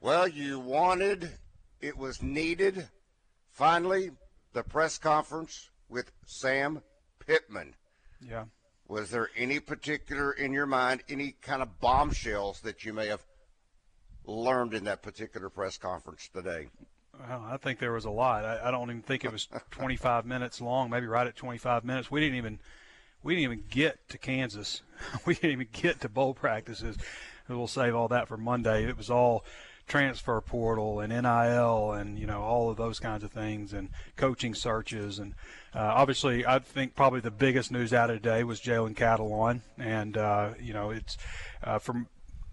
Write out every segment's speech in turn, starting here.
Well, you wanted, it was needed. Finally, the press conference with Sam Pittman. Yeah. Was there any particular in your mind, any kind of bombshells that you may have learned in that particular press conference today? Well, I think there was a lot. I, I don't even think it was 25 minutes long. Maybe right at 25 minutes. We didn't even we didn't even get to Kansas. we didn't even get to bowl practices. We'll save all that for Monday. It was all transfer portal and NIL and you know all of those kinds of things and coaching searches and uh, obviously I think probably the biggest news out of today was Jalen Catalon and uh, you know it's uh, from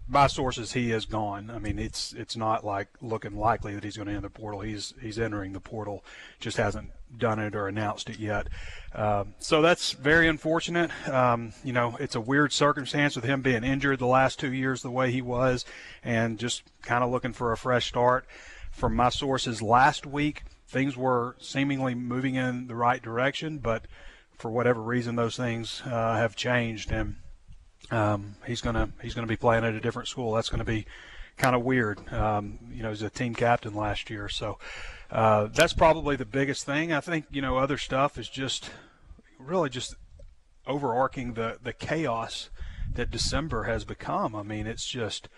my sources he is gone. I mean it's it's not like looking likely that he's going to enter the portal. He's he's entering the portal, just hasn't done it or announced it yet. Um, so that's very unfortunate. Um, you know, it's a weird circumstance with him being injured the last two years the way he was, and just kind of looking for a fresh start. From my sources last week, things were seemingly moving in the right direction, but for whatever reason, those things uh, have changed, and um, he's gonna he's gonna be playing at a different school. That's to be kind of weird. Um, you know, he's a team captain last year, so uh, that's probably the biggest thing. I think you know other stuff is just really just overarching the the chaos that December has become. I mean, it's just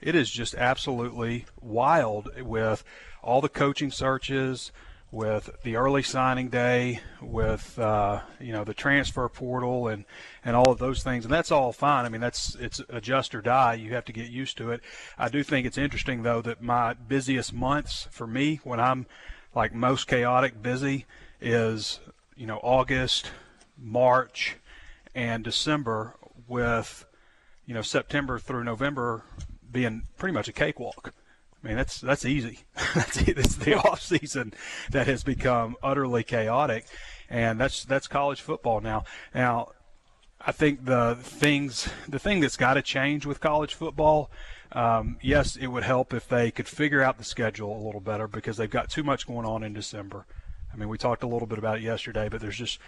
it is just absolutely wild with all the coaching searches, with the early signing day, with uh, you know the transfer portal and and all of those things, and that's all fine. I mean, that's it's adjust or die. You have to get used to it. I do think it's interesting though that my busiest months for me, when I'm like most chaotic busy, is you know August, March, and December, with you know September through November being pretty much a cakewalk. I mean, that's that's easy. that's it's the off season that has become utterly chaotic, and that's that's college football now. Now, I think the things the thing that's got to change with college football. Um, yes, it would help if they could figure out the schedule a little better because they've got too much going on in December. I mean, we talked a little bit about it yesterday, but there's just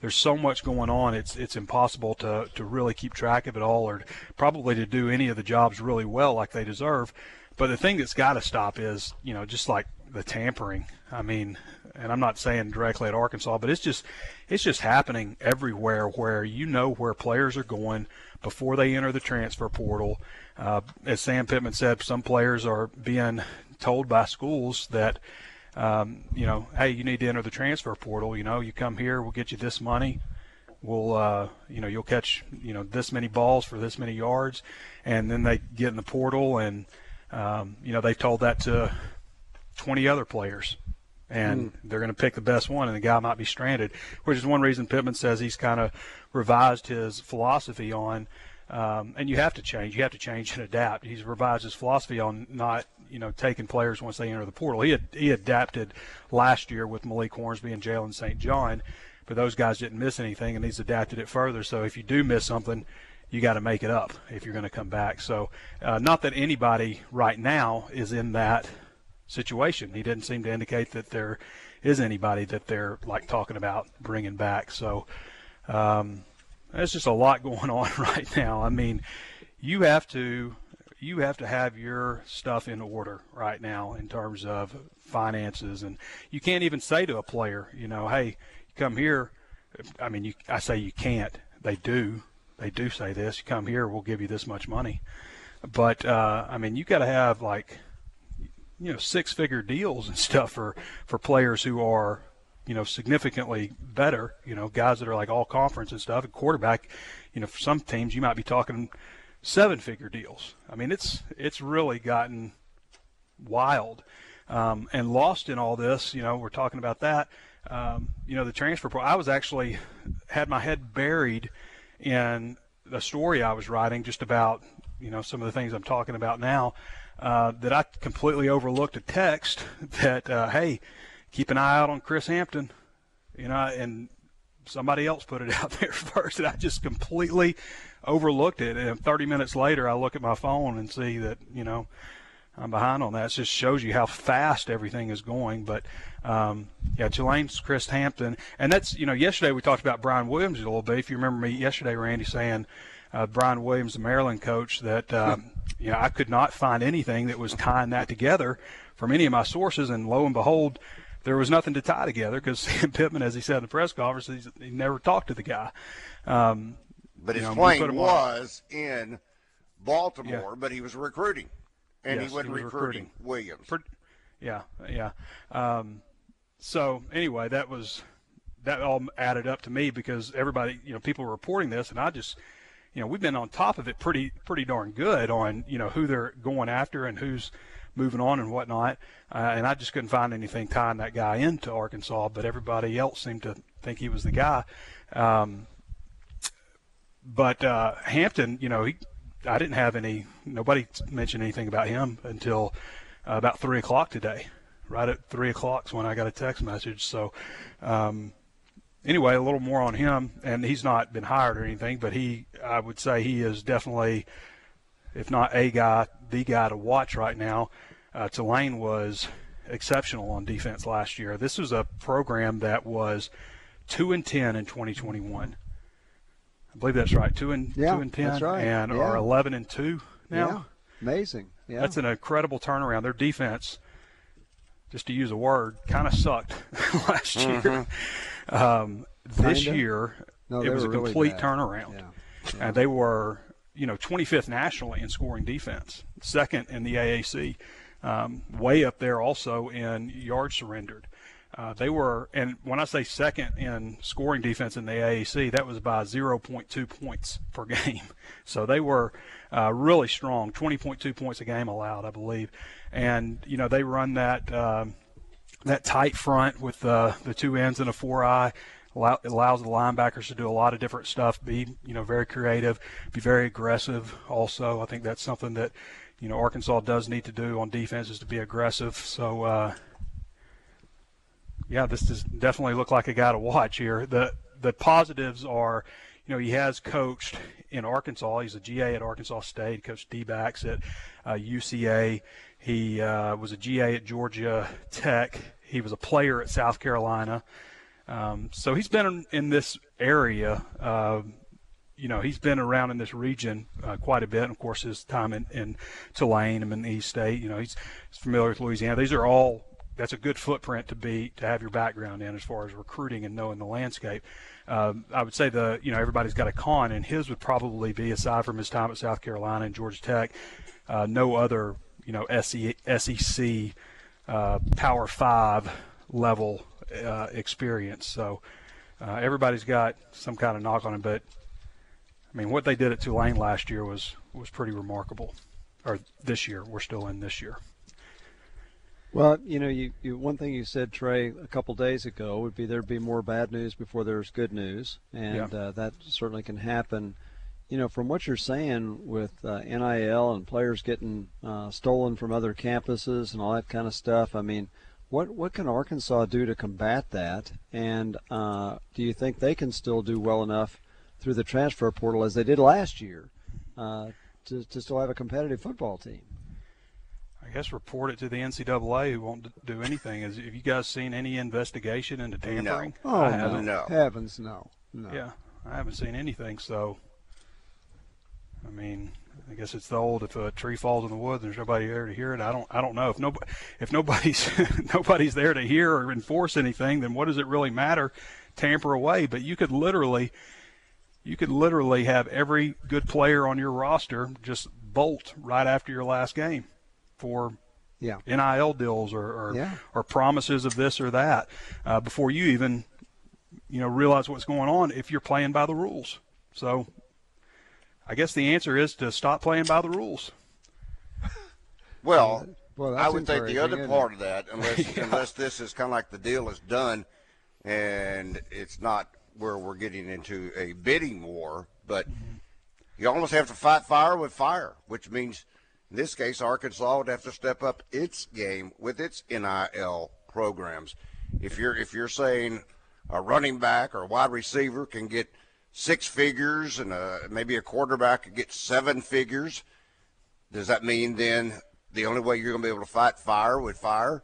there's so much going on. It's it's impossible to to really keep track of it all, or probably to do any of the jobs really well like they deserve. But the thing that's got to stop is, you know, just like the tampering. I mean, and I'm not saying directly at Arkansas, but it's just it's just happening everywhere where you know where players are going before they enter the transfer portal. Uh, as Sam Pittman said, some players are being told by schools that um, you know, hey, you need to enter the transfer portal. You know, you come here, we'll get you this money. We'll, uh, you know, you'll catch, you know, this many balls for this many yards, and then they get in the portal and um, you know, they've told that to 20 other players, and mm. they're going to pick the best one, and the guy might be stranded, which is one reason Pittman says he's kind of revised his philosophy on. Um, and you have to change. You have to change and adapt. He's revised his philosophy on not, you know, taking players once they enter the portal. He had, he adapted last year with Malik Hornsby and Jalen St. John, but those guys didn't miss anything, and he's adapted it further. So if you do miss something, you got to make it up if you're going to come back. So, uh, not that anybody right now is in that situation. He didn't seem to indicate that there is anybody that they're like talking about bringing back. So, um, there's just a lot going on right now. I mean, you have to you have to have your stuff in order right now in terms of finances, and you can't even say to a player, you know, hey, come here. I mean, you, I say you can't. They do they do say this. You come here, we'll give you this much money. But uh, I mean, you got to have like you know six figure deals and stuff for for players who are you know significantly better. You know, guys that are like all conference and stuff. And quarterback, you know, for some teams you might be talking seven figure deals. I mean, it's it's really gotten wild. Um, and lost in all this, you know, we're talking about that. Um, you know, the transfer. Pro- I was actually had my head buried in the story I was writing just about you know some of the things I'm talking about now. uh, that I completely overlooked a text that, uh, hey, keep an eye out on Chris Hampton, you know, and somebody else put it out there first, and I just completely overlooked it. And 30 minutes later, I look at my phone and see that, you know, I'm behind on that. It just shows you how fast everything is going. But um, yeah, Tulane's Chris Hampton, and that's you know yesterday we talked about Brian Williams a little bit. If you remember me yesterday, Randy saying uh, Brian Williams, the Maryland coach, that um, you know I could not find anything that was tying that together from any of my sources, and lo and behold, there was nothing to tie together because Sam Pittman, as he said in the press conference, he never talked to the guy. Um, but his you know, plane was in Baltimore, yeah. but he was recruiting, and yes, he he recruiting, recruiting, Williams. For, yeah, yeah. Um, so anyway, that was that all added up to me because everybody, you know, people were reporting this, and I just, you know, we've been on top of it pretty pretty darn good on you know who they're going after and who's moving on and whatnot. Uh, and I just couldn't find anything tying that guy into Arkansas, but everybody else seemed to think he was the guy. Um, but uh, Hampton, you know, he, I didn't have any. Nobody mentioned anything about him until uh, about three o'clock today. Right at three o'clock is when I got a text message. So, um, anyway, a little more on him, and he's not been hired or anything, but he, I would say, he is definitely, if not a guy, the guy to watch right now. Uh, Tulane was exceptional on defense last year. This was a program that was two and ten in 2021. I believe that's right. Two and yeah, two and ten, right. and yeah. are 11 and two now. Yeah. Amazing. Yeah. That's an incredible turnaround. Their defense, just to use a word, kind of sucked last mm-hmm. year. Um, this Kinda? year, no, it was a really complete bad. turnaround, yeah. and they were, you know, 25th nationally in scoring defense, second in the AAC, um, way up there also in yards surrendered. Uh, they were, and when I say second in scoring defense in the AAC, that was by 0.2 points per game. So they were uh, really strong, 20.2 points a game allowed, I believe. And you know they run that um, that tight front with uh, the two ends and a four eye. Allow, allows the linebackers to do a lot of different stuff. Be you know very creative, be very aggressive. Also, I think that's something that you know Arkansas does need to do on defense is to be aggressive. So uh, yeah, this does definitely look like a guy to watch here. The the positives are, you know, he has coached in Arkansas. He's a GA at Arkansas State, coached D-backs at uh, UCA. He uh, was a GA at Georgia Tech. He was a player at South Carolina. Um, so he's been in, in this area. Uh, you know, he's been around in this region uh, quite a bit. And of course, his time in, in Tulane and in the East State. You know, he's, he's familiar with Louisiana. These are all that's a good footprint to be to have your background in as far as recruiting and knowing the landscape. Um, I would say the you know everybody's got a con, and his would probably be aside from his time at South Carolina and Georgia Tech, uh, no other you know SEC uh, Power Five level uh, experience. So uh, everybody's got some kind of knock on him, but I mean what they did at Tulane last year was was pretty remarkable. Or this year, we're still in this year. Well, you know, you, you one thing you said, Trey, a couple days ago would be there'd be more bad news before there's good news, and yeah. uh, that certainly can happen. You know, from what you're saying with uh, NIL and players getting uh, stolen from other campuses and all that kind of stuff, I mean, what what can Arkansas do to combat that? And uh, do you think they can still do well enough through the transfer portal as they did last year uh, to to still have a competitive football team? I guess report it to the NCAA who won't do anything. Is have you guys seen any investigation into tampering? No. Oh I no. no. Heavens no. No. Yeah, I haven't seen anything. So, I mean, I guess it's the old if a tree falls in the woods and there's nobody there to hear it. I don't I don't know if nobody if nobody's nobody's there to hear or enforce anything, then what does it really matter? Tamper away, but you could literally you could literally have every good player on your roster just bolt right after your last game for yeah. NIL deals or or, Yeah. or promises of this or that uh, before you even you know realize what's going on if you're playing by the rules. So I guess the answer is to stop playing by the rules. Well, Well, I would think the other part of that, unless Yeah. unless this is kind of like the deal is done, and it's not where we're getting into a bidding war, but Mm-hmm. you almost have to fight fire with fire, which means In this case, Arkansas would have to step up its game with its NIL programs. If you're if you're saying a running back or a wide receiver can get six figures and a, maybe a quarterback could get seven figures, does that mean then the only way you're going to be able to fight fire with fire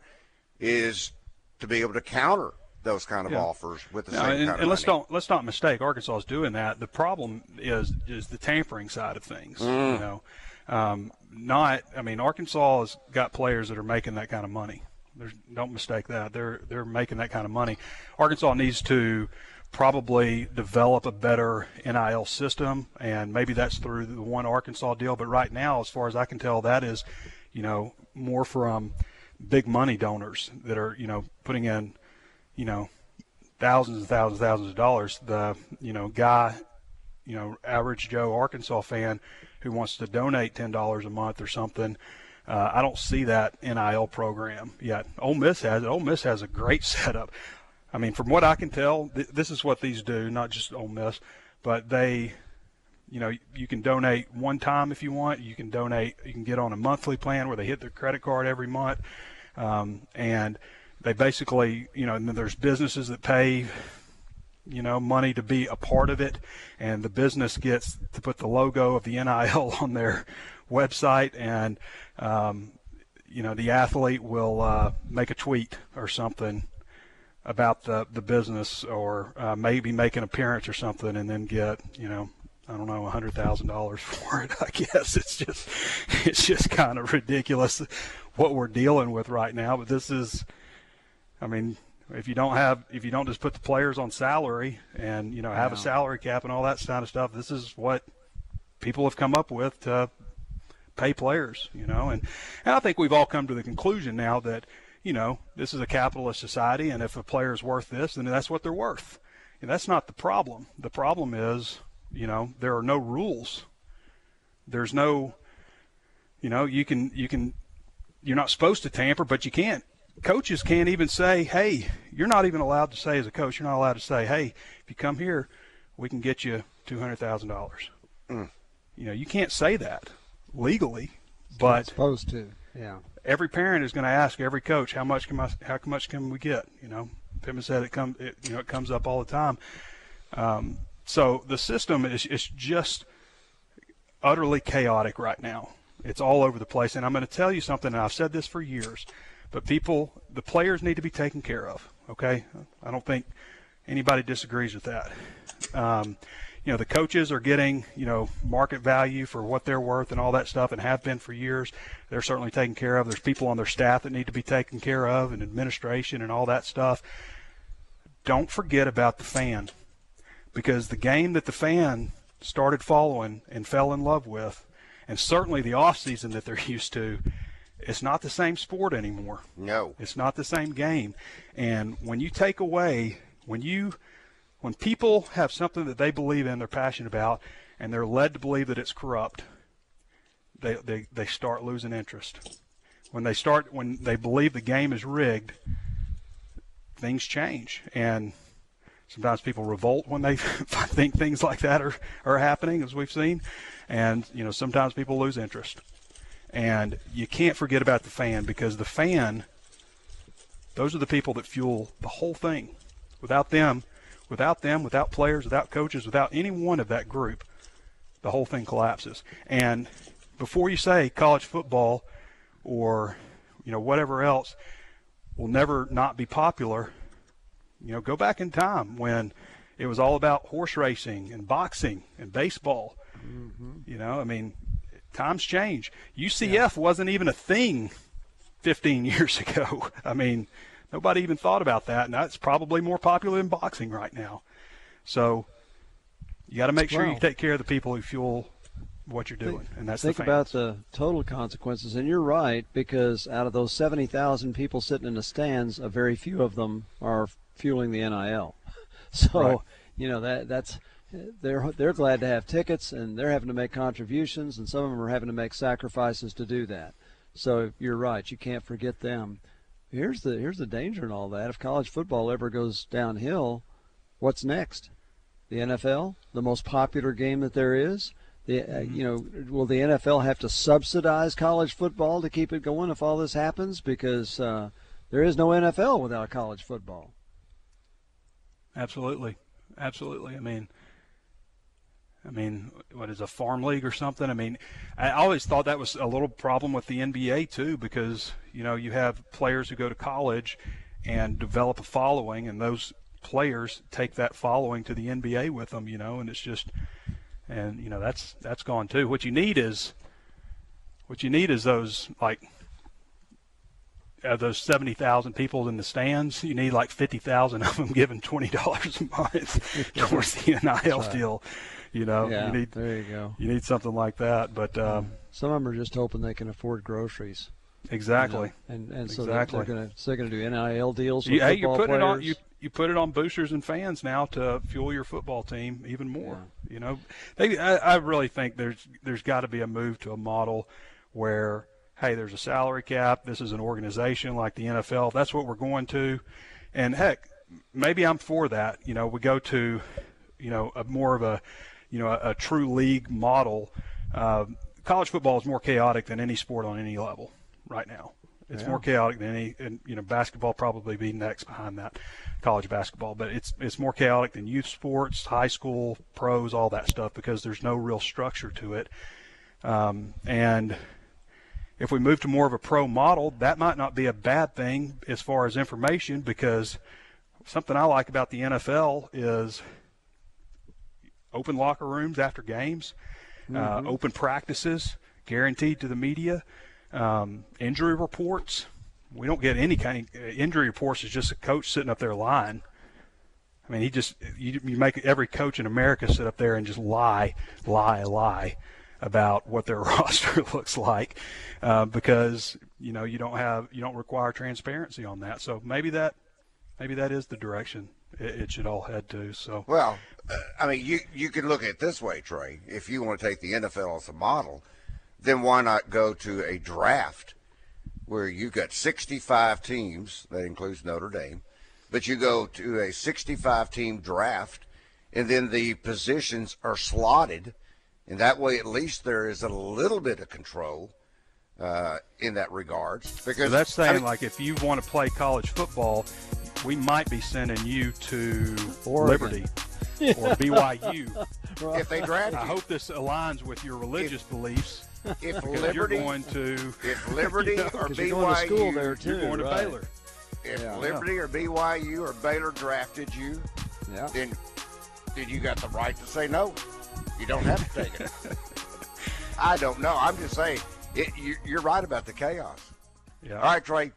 is to be able to counter those kind of yeah. offers with the same and, kind of and let's don't let's not mistake Arkansas is doing that. The problem is is the tampering side of things. Mm. You know, um, not I mean Arkansas has got players that are making that kind of money. There's, don't mistake that. They're they're making that kind of money. Arkansas needs to probably develop a better NIL system, and maybe that's through the one Arkansas deal. But right now, as far as I can tell, that is, you know, more from big money donors that are, you know, putting in, you know, thousands and thousands and thousands of dollars. The, you know, guy, you know, average Joe Arkansas fan who wants to donate ten dollars a month or something uh, I don't see that NIL program yet. Ole Miss has it. Ole Miss has a great setup. I mean, from what I can tell, th- this is what these do. Not just Ole Miss, but they, you know, you can donate one time if you want. You can donate. You can get on a monthly plan where they hit their credit card every month, um, and they basically, you know, and then there's businesses that pay you know, money to be a part of it, and the business gets to put the logo of the NIL on their website, and um, you know the athlete will uh, make a tweet or something about the the business, or uh, maybe make an appearance or something, and then get you know I don't know, hundred thousand dollars for it. I guess it's just it's just kind of ridiculous what we're dealing with right now. But this is, I mean, if you don't have if you don't just put the players on salary and you know have a salary cap and all that kind of stuff, this is what people have come up with to pay players, you know. And, and I think we've all come to the conclusion now that, you know, this is a capitalist society, and if a player is worth this, then that's what they're worth. And that's not the problem. The problem is, you know, there are no rules. There's no, you know, you can you can, you're not supposed to tamper, but you can't. Coaches can't even say, hey, you're not even allowed to say as a coach, you're not allowed to say, hey, if you come here, we can get you two hundred thousand dollars. Mm. You know, you can't say that legally, but Not supposed to. Yeah. Every parent is going to ask every coach how much can my, how much can we get? You know, Pittman said it comes it, you know it comes up all the time. Um, so the system is is just utterly chaotic right now. It's all over the place, and I'm going to tell you something. And I've said this for years, but people, the players need to be taken care of. Okay, I don't think anybody disagrees with that. Um, you know the coaches are getting you know market value for what they're worth and all that stuff and have been for years they're certainly taken care of there's people on their staff that need to be taken care of and administration and all that stuff don't forget about the fan because the game that the fan started following and fell in love with and certainly the off season that they're used to it's not the same sport anymore no it's not the same game and when you take away when you when people have something that they believe in, they're passionate about, and they're led to believe that it's corrupt, they, they, they start losing interest. When they start, when they believe the game is rigged, things change. And sometimes people revolt when they think things like that are, are happening, as we've seen. And, you know, sometimes people lose interest. And you can't forget about the fan because the fan, those are the people that fuel the whole thing. Without them, Without them, without players, without coaches, without any one of that group, the whole thing collapses. And before you say college football or you know whatever else will never not be popular, you know, go back in time when it was all about horse racing and boxing and baseball. Mm-hmm. You know, I mean, times change. UFC yeah. wasn't even a thing 15 years ago. I mean, Nobody even thought about that, and that's probably more popular than boxing right now. So you got to make sure you take care of the people who fuel what you're doing, think, and that's think the about the total consequences. And you're right because out of those 70,000 people sitting in the stands, a very few of them are fueling the NIL. So right. you know that that's they're they're glad to have tickets and they're having to make contributions, and some of them are having to make sacrifices to do that. So you're right, you can't forget them here's the here's the danger in all that. If college football ever goes downhill, what's next? The NFL, the most popular game that there is, the uh, you know will the NFL have to subsidize college football to keep it going if all this happens because uh, there is no NFL without college football. Absolutely, absolutely. I mean, I mean, what is a farm league or something? I mean, I always thought that was a little problem with the NBA too, because you know you have players who go to college and develop a following, and those players take that following to the NBA with them, you know, and it's just, and you know that's that's gone too. What you need is, what you need is those like of those 70,000 people in the stands, you need like 50,000 of them giving $20 a month towards the NIL right. deal. You know, yeah, you need, there you go. You need something like that. But um, some of them are just hoping they can afford groceries. Exactly. You know? And and so exactly. they're going to so they're going to do NIL deals. You, hey, you're putting players. it on you you put it on boosters and fans now to fuel your football team even more. Yeah. You know, they, I, I really think there's there's got to be a move to a model where hey, there's a salary cap. This is an organization like the NFL. That's what we're going to. And heck, maybe I'm for that. You know, we go to, you know, a more of a, you know, a, a true league model. Uh, college football is more chaotic than any sport on any level right now. It's yeah. more chaotic than any, and you know, basketball probably be next behind that, college basketball. But it's it's more chaotic than youth sports, high school, pros, all that stuff because there's no real structure to it. Um, and if we move to more of a pro model, that might not be a bad thing as far as information because something I like about the NFL is open locker rooms after games, uh, mm-hmm. uh, open practices guaranteed to the media, um, injury reports. We don't get any kind of uh, injury reports. It's just a coach sitting up there lying. I mean, he just you, you make every coach in America sit up there and just lie, lie, lie about what their roster looks like uh, because you know you don't have you don't require transparency on that. So maybe that maybe that is the direction it, it should all head to. So well, I mean you you can look at it this way, Trey. If you want to take the NFL as a model, then why not go to a draft where you've got 65 teams that includes Notre Dame, but you go to a 65 team draft and then the positions are slotted and that way at least there is a little bit of control uh, in that regard. Because so that's saying I mean, like if you want to play college football, we might be sending you to Oregon. Liberty or BYU. if they draft I you. hope this aligns with your religious if, beliefs. If Liberty, you're going to, if Liberty you know, or BYU, you're going to school there too, you're going right. to Baylor. If yeah. Liberty or BYU or Baylor drafted you, yeah. then then you got the right to say no. You don't have to take it. I don't know. I'm just saying, it, you, are right about the chaos. Yeah. All right, Trey.